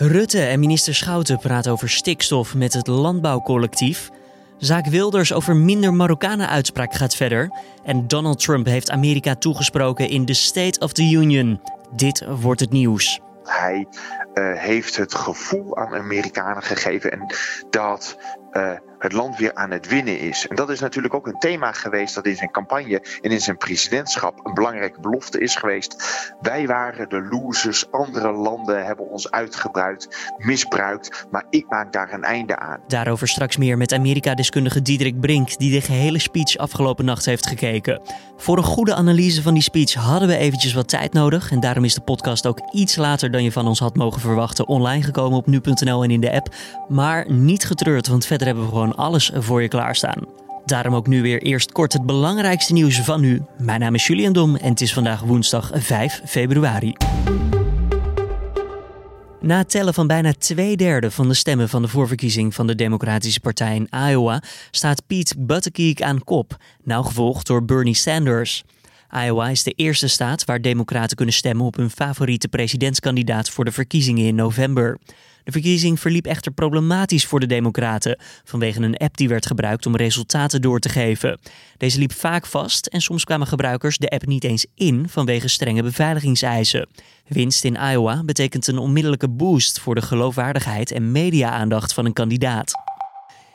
Rutte en minister Schouten praten over stikstof met het landbouwcollectief. Zaak Wilders over minder Marokkanen-uitspraak gaat verder. En Donald Trump heeft Amerika toegesproken in de State of the Union. Dit wordt het nieuws. Hij uh, heeft het gevoel aan Amerikanen gegeven en dat uh, het land weer aan het winnen is. En dat is natuurlijk ook een thema geweest dat in zijn campagne en in zijn presidentschap een belangrijke belofte is geweest. Wij waren de losers, andere landen hebben ons uitgebruikt, misbruikt, maar ik maak daar een einde aan. Daarover straks meer met Amerika-deskundige Diederik Brink, die de gehele speech afgelopen nacht heeft gekeken. Voor een goede analyse van die speech hadden we eventjes wat tijd nodig en daarom is de podcast ook iets later dan je van ons had mogen verwachten online gekomen op nu.nl en in de app. Maar niet getreurd, want verder hebben we gewoon alles voor je klaarstaan. Daarom ook nu weer eerst kort het belangrijkste nieuws van nu. Mijn naam is Julian Dom en het is vandaag woensdag 5 februari. Na het tellen van bijna twee derde van de stemmen van de voorverkiezing van de Democratische Partij in Iowa staat Pete Buttigieg aan kop, nauw gevolgd door Bernie Sanders. Iowa is de eerste staat waar Democraten kunnen stemmen op hun favoriete presidentskandidaat voor de verkiezingen in november. De verkiezing verliep echter problematisch voor de Democraten vanwege een app die werd gebruikt om resultaten door te geven. Deze liep vaak vast en soms kwamen gebruikers de app niet eens in vanwege strenge beveiligingseisen. Winst in Iowa betekent een onmiddellijke boost voor de geloofwaardigheid en media-aandacht van een kandidaat.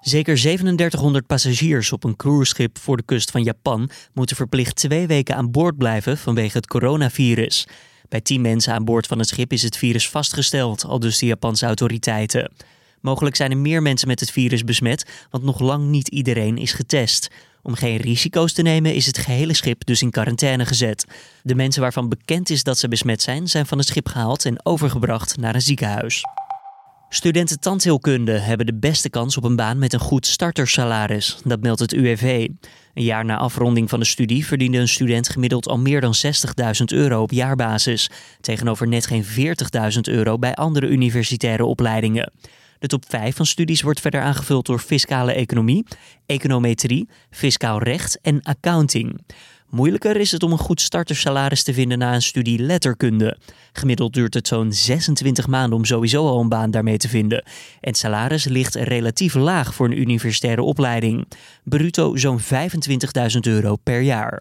Zeker 3700 passagiers op een cruiseschip voor de kust van Japan moeten verplicht twee weken aan boord blijven vanwege het coronavirus. Bij 10 mensen aan boord van het schip is het virus vastgesteld, al dus de Japanse autoriteiten. Mogelijk zijn er meer mensen met het virus besmet, want nog lang niet iedereen is getest. Om geen risico's te nemen is het gehele schip dus in quarantaine gezet. De mensen waarvan bekend is dat ze besmet zijn, zijn van het schip gehaald en overgebracht naar een ziekenhuis. Studenten tandheelkunde hebben de beste kans op een baan met een goed startersalaris. Dat meldt het UWV. Een jaar na afronding van de studie verdiende een student gemiddeld al meer dan 60.000 euro op jaarbasis. Tegenover net geen 40.000 euro bij andere universitaire opleidingen. De top 5 van studies wordt verder aangevuld door fiscale economie, econometrie, fiscaal recht en accounting. Moeilijker is het om een goed startersalaris te vinden na een studie letterkunde. Gemiddeld duurt het zo'n 26 maanden om sowieso al een baan daarmee te vinden. En het salaris ligt relatief laag voor een universitaire opleiding. Bruto zo'n 25.000 euro per jaar.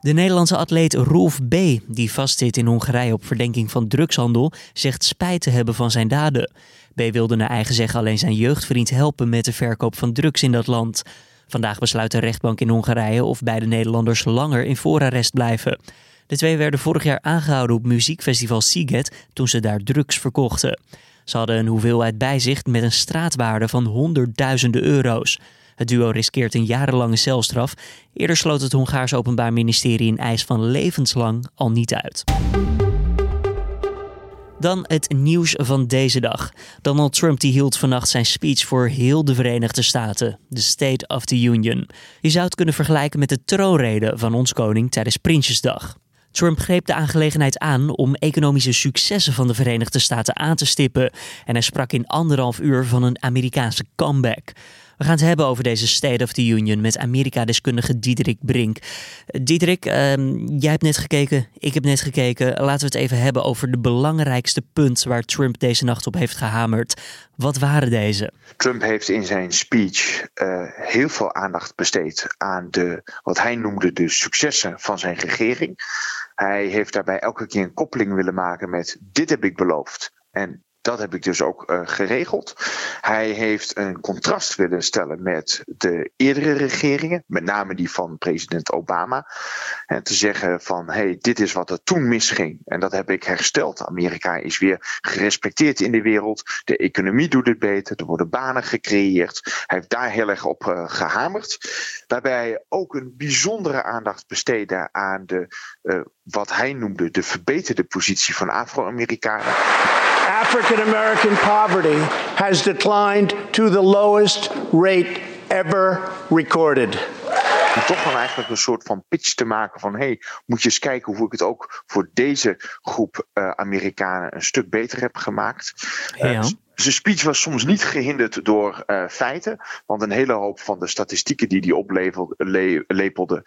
De Nederlandse atleet Rolf B., die vastzit in Hongarije op verdenking van drugshandel, zegt spijt te hebben van zijn daden. B. wilde naar eigen zeggen alleen zijn jeugdvriend helpen met de verkoop van drugs in dat land. Vandaag besluit de rechtbank in Hongarije of beide Nederlanders langer in voorarrest blijven. De twee werden vorig jaar aangehouden op muziekfestival Siget toen ze daar drugs verkochten. Ze hadden een hoeveelheid bij zich met een straatwaarde van honderdduizenden euro's. Het duo riskeert een jarenlange celstraf. Eerder sloot het Hongaars Openbaar Ministerie een eis van levenslang al niet uit. Dan het nieuws van deze dag. Donald Trump die hield vannacht zijn speech voor heel de Verenigde Staten, de State of the Union. Je zou het kunnen vergelijken met de troonrede van ons koning tijdens Prinsjesdag. Trump greep de aangelegenheid aan om economische successen van de Verenigde Staten aan te stippen en hij sprak in anderhalf uur van een Amerikaanse comeback. We gaan het hebben over deze State of the Union met Amerika-deskundige Diederik Brink. Diederik, ehm, jij hebt net gekeken, ik heb net gekeken. Laten we het even hebben over de belangrijkste punt waar Trump deze nacht op heeft gehamerd. Wat waren deze? Trump heeft in zijn speech uh, heel veel aandacht besteed aan de, wat hij noemde de successen van zijn regering. Hij heeft daarbij elke keer een koppeling willen maken met dit heb ik beloofd. En dat heb ik dus ook uh, geregeld. Hij heeft een contrast willen stellen met de eerdere regeringen, met name die van president Obama. En te zeggen van hé, hey, dit is wat er toen misging en dat heb ik hersteld. Amerika is weer gerespecteerd in de wereld. De economie doet het beter, er worden banen gecreëerd. Hij heeft daar heel erg op uh, gehamerd. Daarbij ook een bijzondere aandacht besteden aan de, uh, wat hij noemde de verbeterde positie van Afro-Amerikanen. African American poverty has declined to the lowest rate ever recorded. Om toch dan eigenlijk een soort van pitch te maken van hey, moet je eens kijken hoe ik het ook voor deze groep uh, Amerikanen een stuk beter heb gemaakt. Ja. Uh, zijn speech was soms niet gehinderd door uh, feiten, want een hele hoop van de statistieken die hij oplepelde,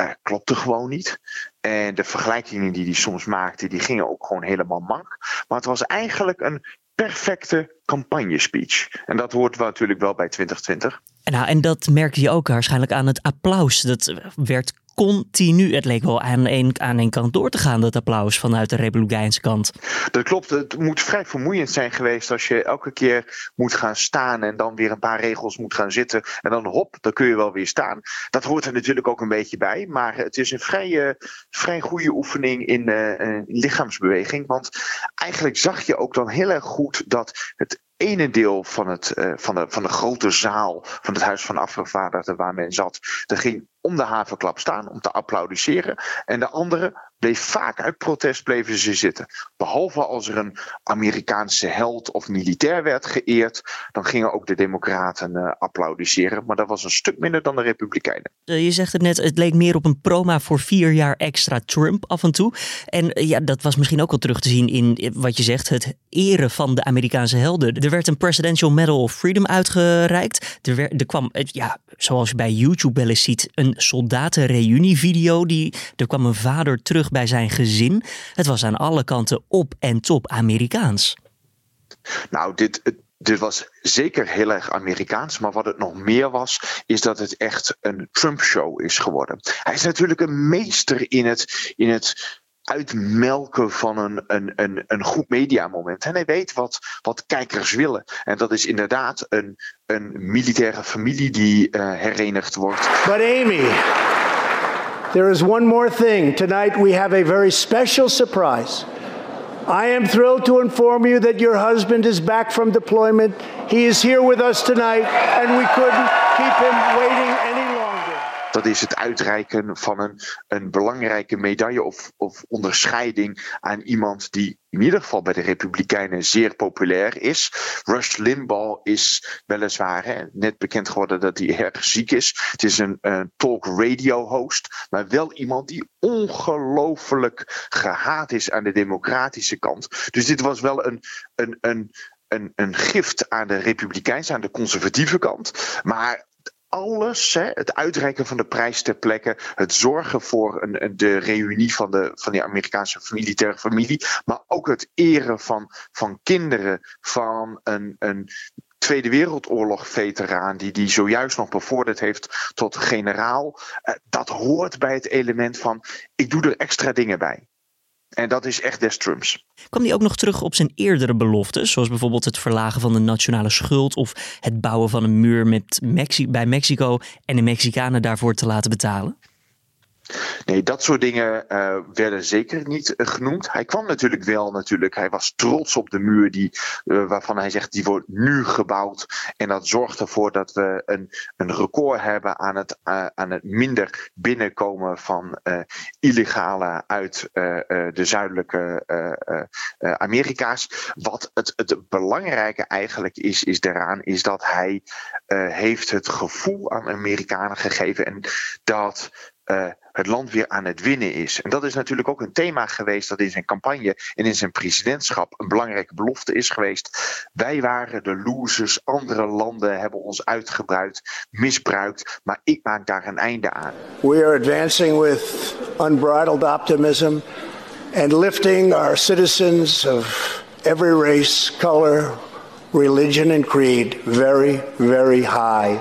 uh, klopte gewoon niet. En de vergelijkingen die hij soms maakte, die gingen ook gewoon helemaal mank. Maar het was eigenlijk een perfecte campagnespeech. En dat hoort natuurlijk wel bij 2020. Nou, en dat merkte je ook waarschijnlijk aan het applaus. Dat werd continu. Het leek wel aan één, aan één kant door te gaan, dat applaus vanuit de Republikeinse kant. Dat klopt. Het moet vrij vermoeiend zijn geweest als je elke keer moet gaan staan en dan weer een paar regels moet gaan zitten. En dan hop, dan kun je wel weer staan. Dat hoort er natuurlijk ook een beetje bij. Maar het is een vrij, vrij goede oefening in uh, lichaamsbeweging. Want eigenlijk zag je ook dan heel erg goed dat het ene deel van, het, uh, van, de, van de grote zaal van het Huis van Afgevaardigden waar men zat, dat ging om de havenklap staan om te applaudisseren. En de andere bleef vaak uit protest bleven ze zitten. Behalve als er een Amerikaanse held of militair werd geëerd, dan gingen ook de Democraten uh, applaudisseren. Maar dat was een stuk minder dan de Republikeinen. Uh, je zegt het net, het leek meer op een proma voor vier jaar extra Trump af en toe. En uh, ja, dat was misschien ook wel terug te zien in wat je zegt, het eren van de Amerikaanse helden. Er werd een Presidential Medal of Freedom uitgereikt. Er, werd, er kwam, ja, zoals je bij YouTube wel eens ziet, een soldatenreunievideo. Die, er kwam een vader terug bij zijn gezin. Het was aan alle kanten op en top Amerikaans. Nou, dit, dit was zeker heel erg Amerikaans, maar wat het nog meer was, is dat het echt een Trump-show is geworden. Hij is natuurlijk een meester in het, in het uitmelken van een, een, een, een goed mediamoment. En hij weet wat, wat kijkers willen. En dat is inderdaad een, een militaire familie die uh, herenigd wordt. But Amy, there is one more thing. Tonight we have a very special surprise. I am thrilled to inform you that your husband is back from deployment. He is here with us tonight, and we couldn't keep him waiting any longer. Dat is het uitreiken van een, een belangrijke medaille of, of onderscheiding aan iemand die in ieder geval bij de Republikeinen zeer populair is. Rush Limbaugh is weliswaar net bekend geworden dat hij erg ziek is. Het is een, een talk radio host, maar wel iemand die ongelooflijk gehaat is aan de democratische kant. Dus dit was wel een, een, een, een, een gift aan de Republikeinse, aan de conservatieve kant. Maar alles, hè, het uitreiken van de prijs ter plekke, het zorgen voor een, de reunie van de, van die Amerikaanse militaire familie, maar ook het eren van, van kinderen van een, een Tweede Wereldoorlog-veteraan, die die zojuist nog bevorderd heeft tot generaal, eh, dat hoort bij het element van: ik doe er extra dingen bij. En dat is echt des Trumps. Kwam hij ook nog terug op zijn eerdere beloftes, zoals bijvoorbeeld het verlagen van de nationale schuld of het bouwen van een muur met Mexi bij Mexico en de Mexicanen daarvoor te laten betalen? Nee, dat soort dingen uh, werden zeker niet uh, genoemd. Hij kwam natuurlijk wel, natuurlijk. Hij was trots op de muur die, uh, waarvan hij zegt, die wordt nu gebouwd. En dat zorgt ervoor dat we een, een record hebben aan het, aan het minder binnenkomen van illegale uit de zuidelijke Amerika's. Wat het, het belangrijke eigenlijk is, is daaraan, is dat hij heeft het gevoel aan Amerikanen gegeven en dat uh, het land weer aan het winnen is. En dat is natuurlijk ook een thema geweest dat in zijn campagne en in zijn presidentschap een belangrijke belofte is geweest. Wij waren de losers, andere landen hebben ons uitgebruikt, misbruikt, maar ik maak daar een einde aan. We are advancing with unbridled optimism and lifting our citizens of every race, color, religion and creed very, very high.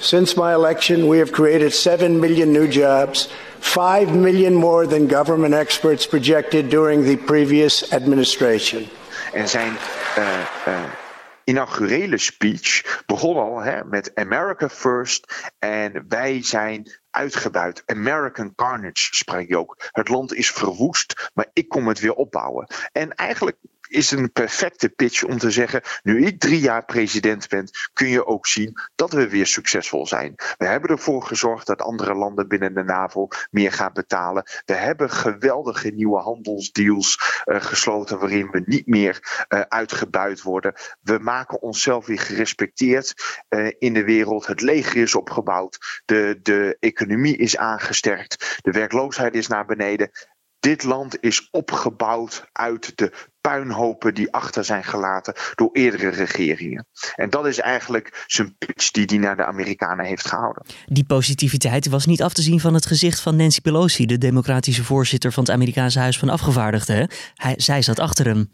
Since my election, we have created 7 million new jobs, 5 million more than government experts projected during the previous administration. En zijn uh, inaugurele speech begon al hè, met America First en wij zijn uitgebuit. American Carnage sprak je ook. Het land is verwoest, maar ik kom het weer opbouwen. En eigenlijk is een perfecte pitch om te zeggen: nu ik drie jaar president ben, kun je ook zien dat we weer succesvol zijn. We hebben ervoor gezorgd dat andere landen binnen de NAVO meer gaan betalen. We hebben geweldige nieuwe handelsdeals uh, gesloten waarin we niet meer uh, uitgebuit worden. We maken onszelf weer gerespecteerd uh, in de wereld. Het leger is opgebouwd. De, de economie is aangesterkt. De werkloosheid is naar beneden. Dit land is opgebouwd uit de puinhopen die achter zijn gelaten door eerdere regeringen. En dat is eigenlijk zijn pitch die hij naar de Amerikanen heeft gehouden. Die positiviteit was niet af te zien van het gezicht van Nancy Pelosi, de democratische voorzitter van het Amerikaanse Huis van Afgevaardigden. Hij, zij zat achter hem.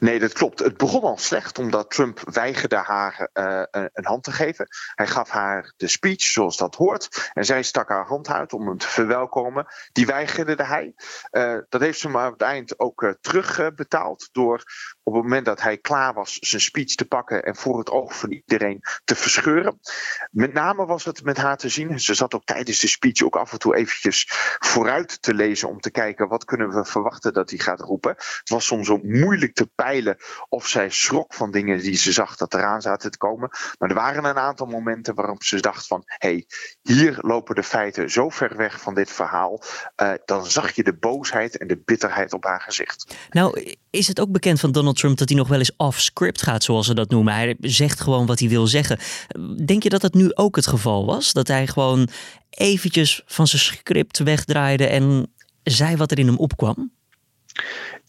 Nee, dat klopt. Het begon al slecht omdat Trump weigerde haar uh, een hand te geven. Hij gaf haar de speech zoals dat hoort. En zij stak haar hand uit om hem te verwelkomen. Die weigerde hij. Uh, dat heeft ze maar aan het eind ook uh, terugbetaald. door op het moment dat hij klaar was zijn speech te pakken. en voor het oog van iedereen te verscheuren. Met name was het met haar te zien. Ze zat ook tijdens de speech ook af en toe eventjes vooruit te lezen. om te kijken wat kunnen we verwachten dat hij gaat roepen. Het was soms ook moeilijk te peilen of zij schrok van dingen die ze zag dat eraan zaten te komen. Maar er waren een aantal momenten waarop ze dacht van hé, hey, hier lopen de feiten zo ver weg van dit verhaal. Uh, dan zag je de boosheid en de bitterheid op haar gezicht. Nou, is het ook bekend van Donald Trump dat hij nog wel eens off-script gaat, zoals ze dat noemen. Hij zegt gewoon wat hij wil zeggen. Denk je dat dat nu ook het geval was? Dat hij gewoon eventjes van zijn script wegdraaide en zei wat er in hem opkwam?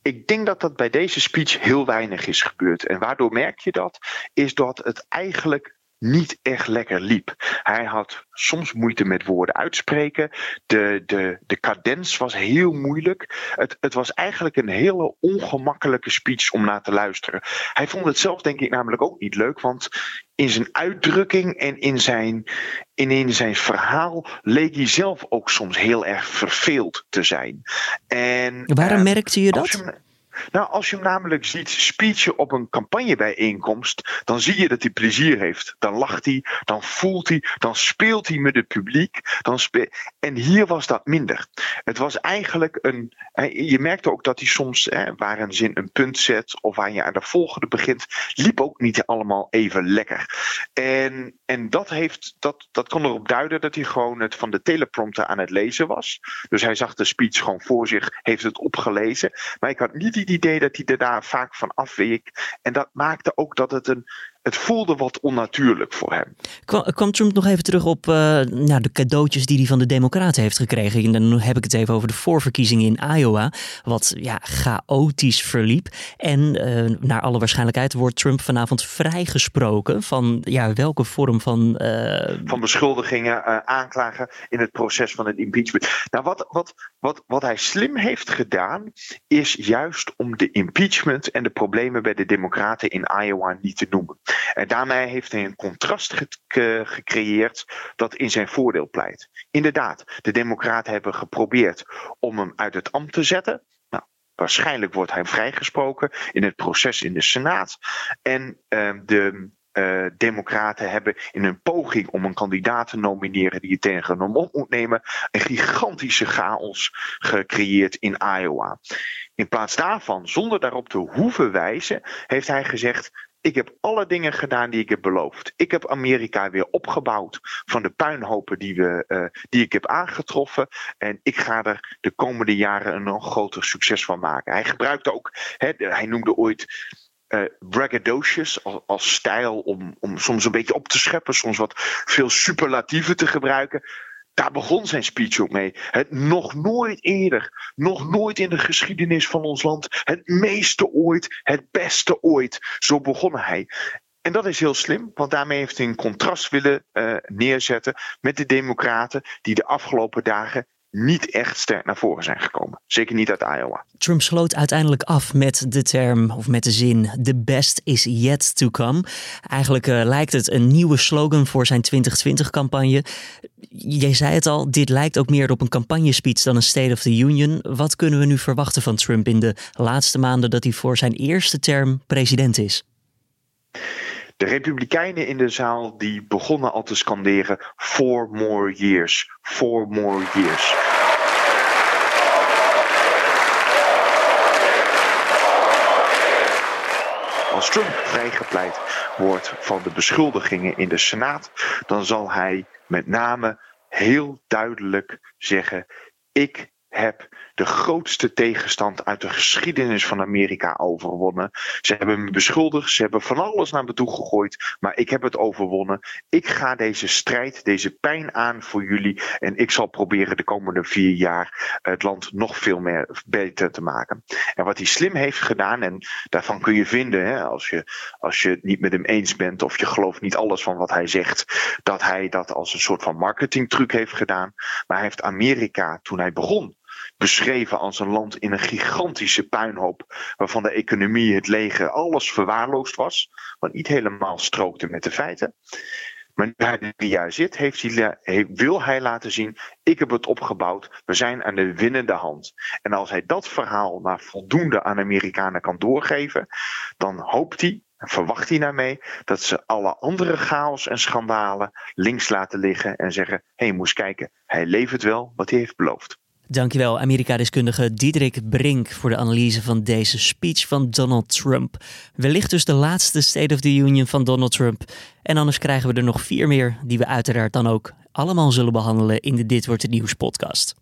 Ik denk dat dat bij deze speech heel weinig is gebeurd. En waardoor merk je dat? Is dat het eigenlijk niet echt lekker liep. Hij had soms moeite met woorden uitspreken. De, de, de cadens was heel moeilijk. Het, het was eigenlijk een hele ongemakkelijke speech om naar te luisteren. Hij vond het zelf, denk ik, namelijk ook niet leuk. Want in zijn uitdrukking en in zijn, in, in zijn verhaal leek hij zelf ook soms heel erg verveeld te zijn. En, Waarom uh, merkte je dat? Nou, als je hem namelijk ziet speechen op een campagnebijeenkomst, dan zie je dat hij plezier heeft. Dan lacht hij, dan voelt hij, dan speelt hij met het publiek. Dan en hier was dat minder. Het was eigenlijk een. Je merkte ook dat hij soms, hè, waar een zin een punt zet of waar je aan de volgende begint, liep ook niet allemaal even lekker. En, en dat, heeft, dat, dat kon erop duiden dat hij gewoon het van de teleprompter aan het lezen was. Dus hij zag de speech gewoon voor zich, heeft het opgelezen. Maar ik had niet het idee dat hij er daar vaak van afweek. En dat maakte ook dat het een, het voelde wat onnatuurlijk voor hem. Kwam, Trump nog even terug op uh, nou, de cadeautjes die hij van de Democraten heeft gekregen? En dan heb ik het even over de voorverkiezingen in Iowa, wat ja, chaotisch verliep. En uh, naar alle waarschijnlijkheid wordt Trump vanavond vrijgesproken van ja, welke vorm van. Uh... Van beschuldigingen, aanklagen in het proces van het impeachment. Nou, wat, wat, wat, wat hij slim heeft gedaan, is juist om de impeachment en de problemen bij de Democraten in Iowa niet te noemen. En daarmee heeft hij een contrast gecreëerd dat in zijn voordeel pleit. Inderdaad, de Democraten hebben geprobeerd om hem uit het ambt te zetten. Nou, waarschijnlijk wordt hij vrijgesproken in het proces in de Senaat. En uh, de uh, Democraten hebben in een poging om een kandidaat te nomineren die je tegen hem op moet nemen, een gigantische chaos gecreëerd in Iowa. In plaats daarvan, zonder daarop te hoeven wijzen, heeft hij gezegd: ik heb alle dingen gedaan die ik heb beloofd. Ik heb Amerika weer opgebouwd van de puinhopen die, we, uh, die ik heb aangetroffen. En ik ga er de komende jaren een nog groter succes van maken. Hij gebruikte ook, hè, hij noemde ooit uh, braggadocious als, als stijl om, om soms een beetje op te scheppen, soms wat veel superlatieven te gebruiken. Daar begon zijn speech ook mee. Het nog nooit eerder, nog nooit in de geschiedenis van ons land, het meeste ooit, het beste ooit. Zo begon hij. En dat is heel slim, want daarmee heeft hij een contrast willen uh, neerzetten met de Democraten, die de afgelopen dagen niet echt sterk naar voren zijn gekomen. Zeker niet uit Iowa. Trump sloot uiteindelijk af met de term of met de zin: The best is yet to come. Eigenlijk uh, lijkt het een nieuwe slogan voor zijn 2020-campagne. Jij zei het al, dit lijkt ook meer op een campagnespeech dan een State of the Union. Wat kunnen we nu verwachten van Trump in de laatste maanden dat hij voor zijn eerste term president is? De Republikeinen in de zaal die begonnen al te scanderen: Four more years, four more years. Als Trump vrijgepleit wordt van de beschuldigingen in de Senaat, dan zal hij met name heel duidelijk zeggen: Ik heb de grootste tegenstand uit de geschiedenis van Amerika overwonnen. Ze hebben me beschuldigd, ze hebben van alles naar me toe gegooid, maar ik heb het overwonnen. Ik ga deze strijd, deze pijn aan voor jullie en ik zal proberen de komende vier jaar het land nog veel meer beter te maken. En wat hij slim heeft gedaan, en daarvan kun je vinden, hè, als, je, als je het niet met hem eens bent of je gelooft niet alles van wat hij zegt, dat hij dat als een soort van marketingtruc heeft gedaan. Maar hij heeft Amerika, toen hij begon, beschreven als een land in een gigantische puinhoop, waarvan de economie, het leger, alles verwaarloosd was, wat niet helemaal strookte met de feiten. Maar nu hij er juist zit, hij, wil hij laten zien: ik heb het opgebouwd, we zijn aan de winnende hand. En als hij dat verhaal naar voldoende aan Amerikanen kan doorgeven, dan hoopt hij en verwacht hij daarmee dat ze alle andere chaos en schandalen links laten liggen en zeggen: hé, hey, moest kijken, hij levert wel wat hij heeft beloofd. Dankjewel, Amerika-deskundige Diederik Brink, voor de analyse van deze speech van Donald Trump. Wellicht dus de laatste State of the Union van Donald Trump. En anders krijgen we er nog vier meer, die we uiteraard dan ook allemaal zullen behandelen in de Dit Wordt Het Nieuws podcast.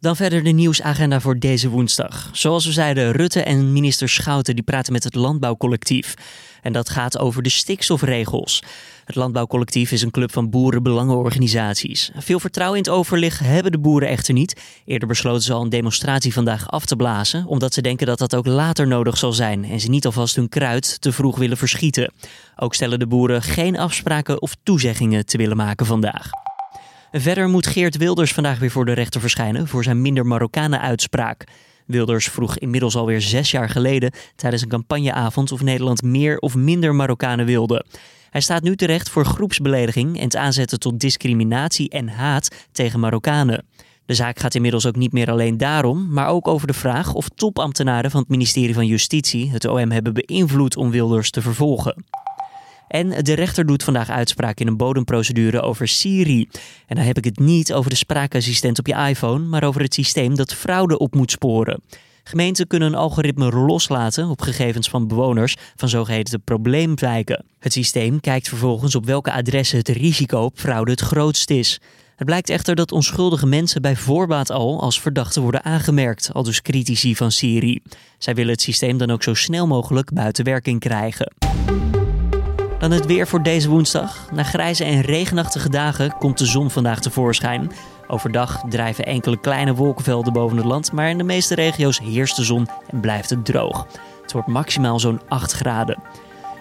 Dan verder de nieuwsagenda voor deze woensdag. Zoals we zeiden, Rutte en minister Schouten die praten met het Landbouwcollectief. En dat gaat over de stikstofregels. Het Landbouwcollectief is een club van boerenbelangenorganisaties. Veel vertrouwen in het overleg hebben de boeren echter niet. Eerder besloten ze al een demonstratie vandaag af te blazen, omdat ze denken dat dat ook later nodig zal zijn en ze niet alvast hun kruid te vroeg willen verschieten. Ook stellen de boeren geen afspraken of toezeggingen te willen maken vandaag. Verder moet Geert Wilders vandaag weer voor de rechter verschijnen voor zijn minder Marokkanen uitspraak. Wilders vroeg inmiddels alweer zes jaar geleden tijdens een campagneavond of Nederland meer of minder Marokkanen wilde. Hij staat nu terecht voor groepsbelediging en het aanzetten tot discriminatie en haat tegen Marokkanen. De zaak gaat inmiddels ook niet meer alleen daarom, maar ook over de vraag of topambtenaren van het ministerie van Justitie het OM hebben beïnvloed om Wilders te vervolgen. En de rechter doet vandaag uitspraak in een bodemprocedure over Siri. En dan heb ik het niet over de spraakassistent op je iPhone, maar over het systeem dat fraude op moet sporen. Gemeenten kunnen een algoritme loslaten op gegevens van bewoners van zogeheten probleemwijken. Het systeem kijkt vervolgens op welke adressen het risico op fraude het grootst is. Het blijkt echter dat onschuldige mensen bij voorbaat al als verdachten worden aangemerkt, al dus critici van Siri. Zij willen het systeem dan ook zo snel mogelijk buiten werking krijgen. Dan het weer voor deze woensdag. Na grijze en regenachtige dagen komt de zon vandaag tevoorschijn. Overdag drijven enkele kleine wolkenvelden boven het land, maar in de meeste regio's heerst de zon en blijft het droog. Het wordt maximaal zo'n 8 graden.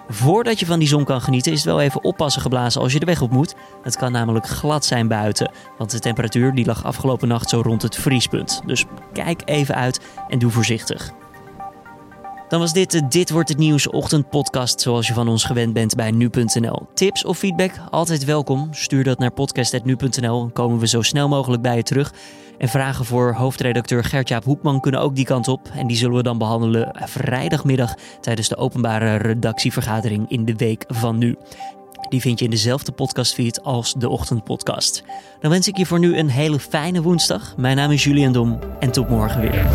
Voordat je van die zon kan genieten, is het wel even oppassen geblazen als je de weg op moet. Het kan namelijk glad zijn buiten, want de temperatuur die lag afgelopen nacht zo rond het vriespunt. Dus kijk even uit en doe voorzichtig. Dan was dit de Dit Wordt Het Nieuws ochtendpodcast zoals je van ons gewend bent bij nu.nl. Tips of feedback, altijd welkom. Stuur dat naar podcast.nu.nl en komen we zo snel mogelijk bij je terug. En vragen voor hoofdredacteur Gertjaap Hoekman kunnen ook die kant op. En die zullen we dan behandelen vrijdagmiddag tijdens de openbare redactievergadering in de week van nu. Die vind je in dezelfde podcastfeed als de ochtendpodcast. Dan wens ik je voor nu een hele fijne woensdag. Mijn naam is Julian Dom en tot morgen weer.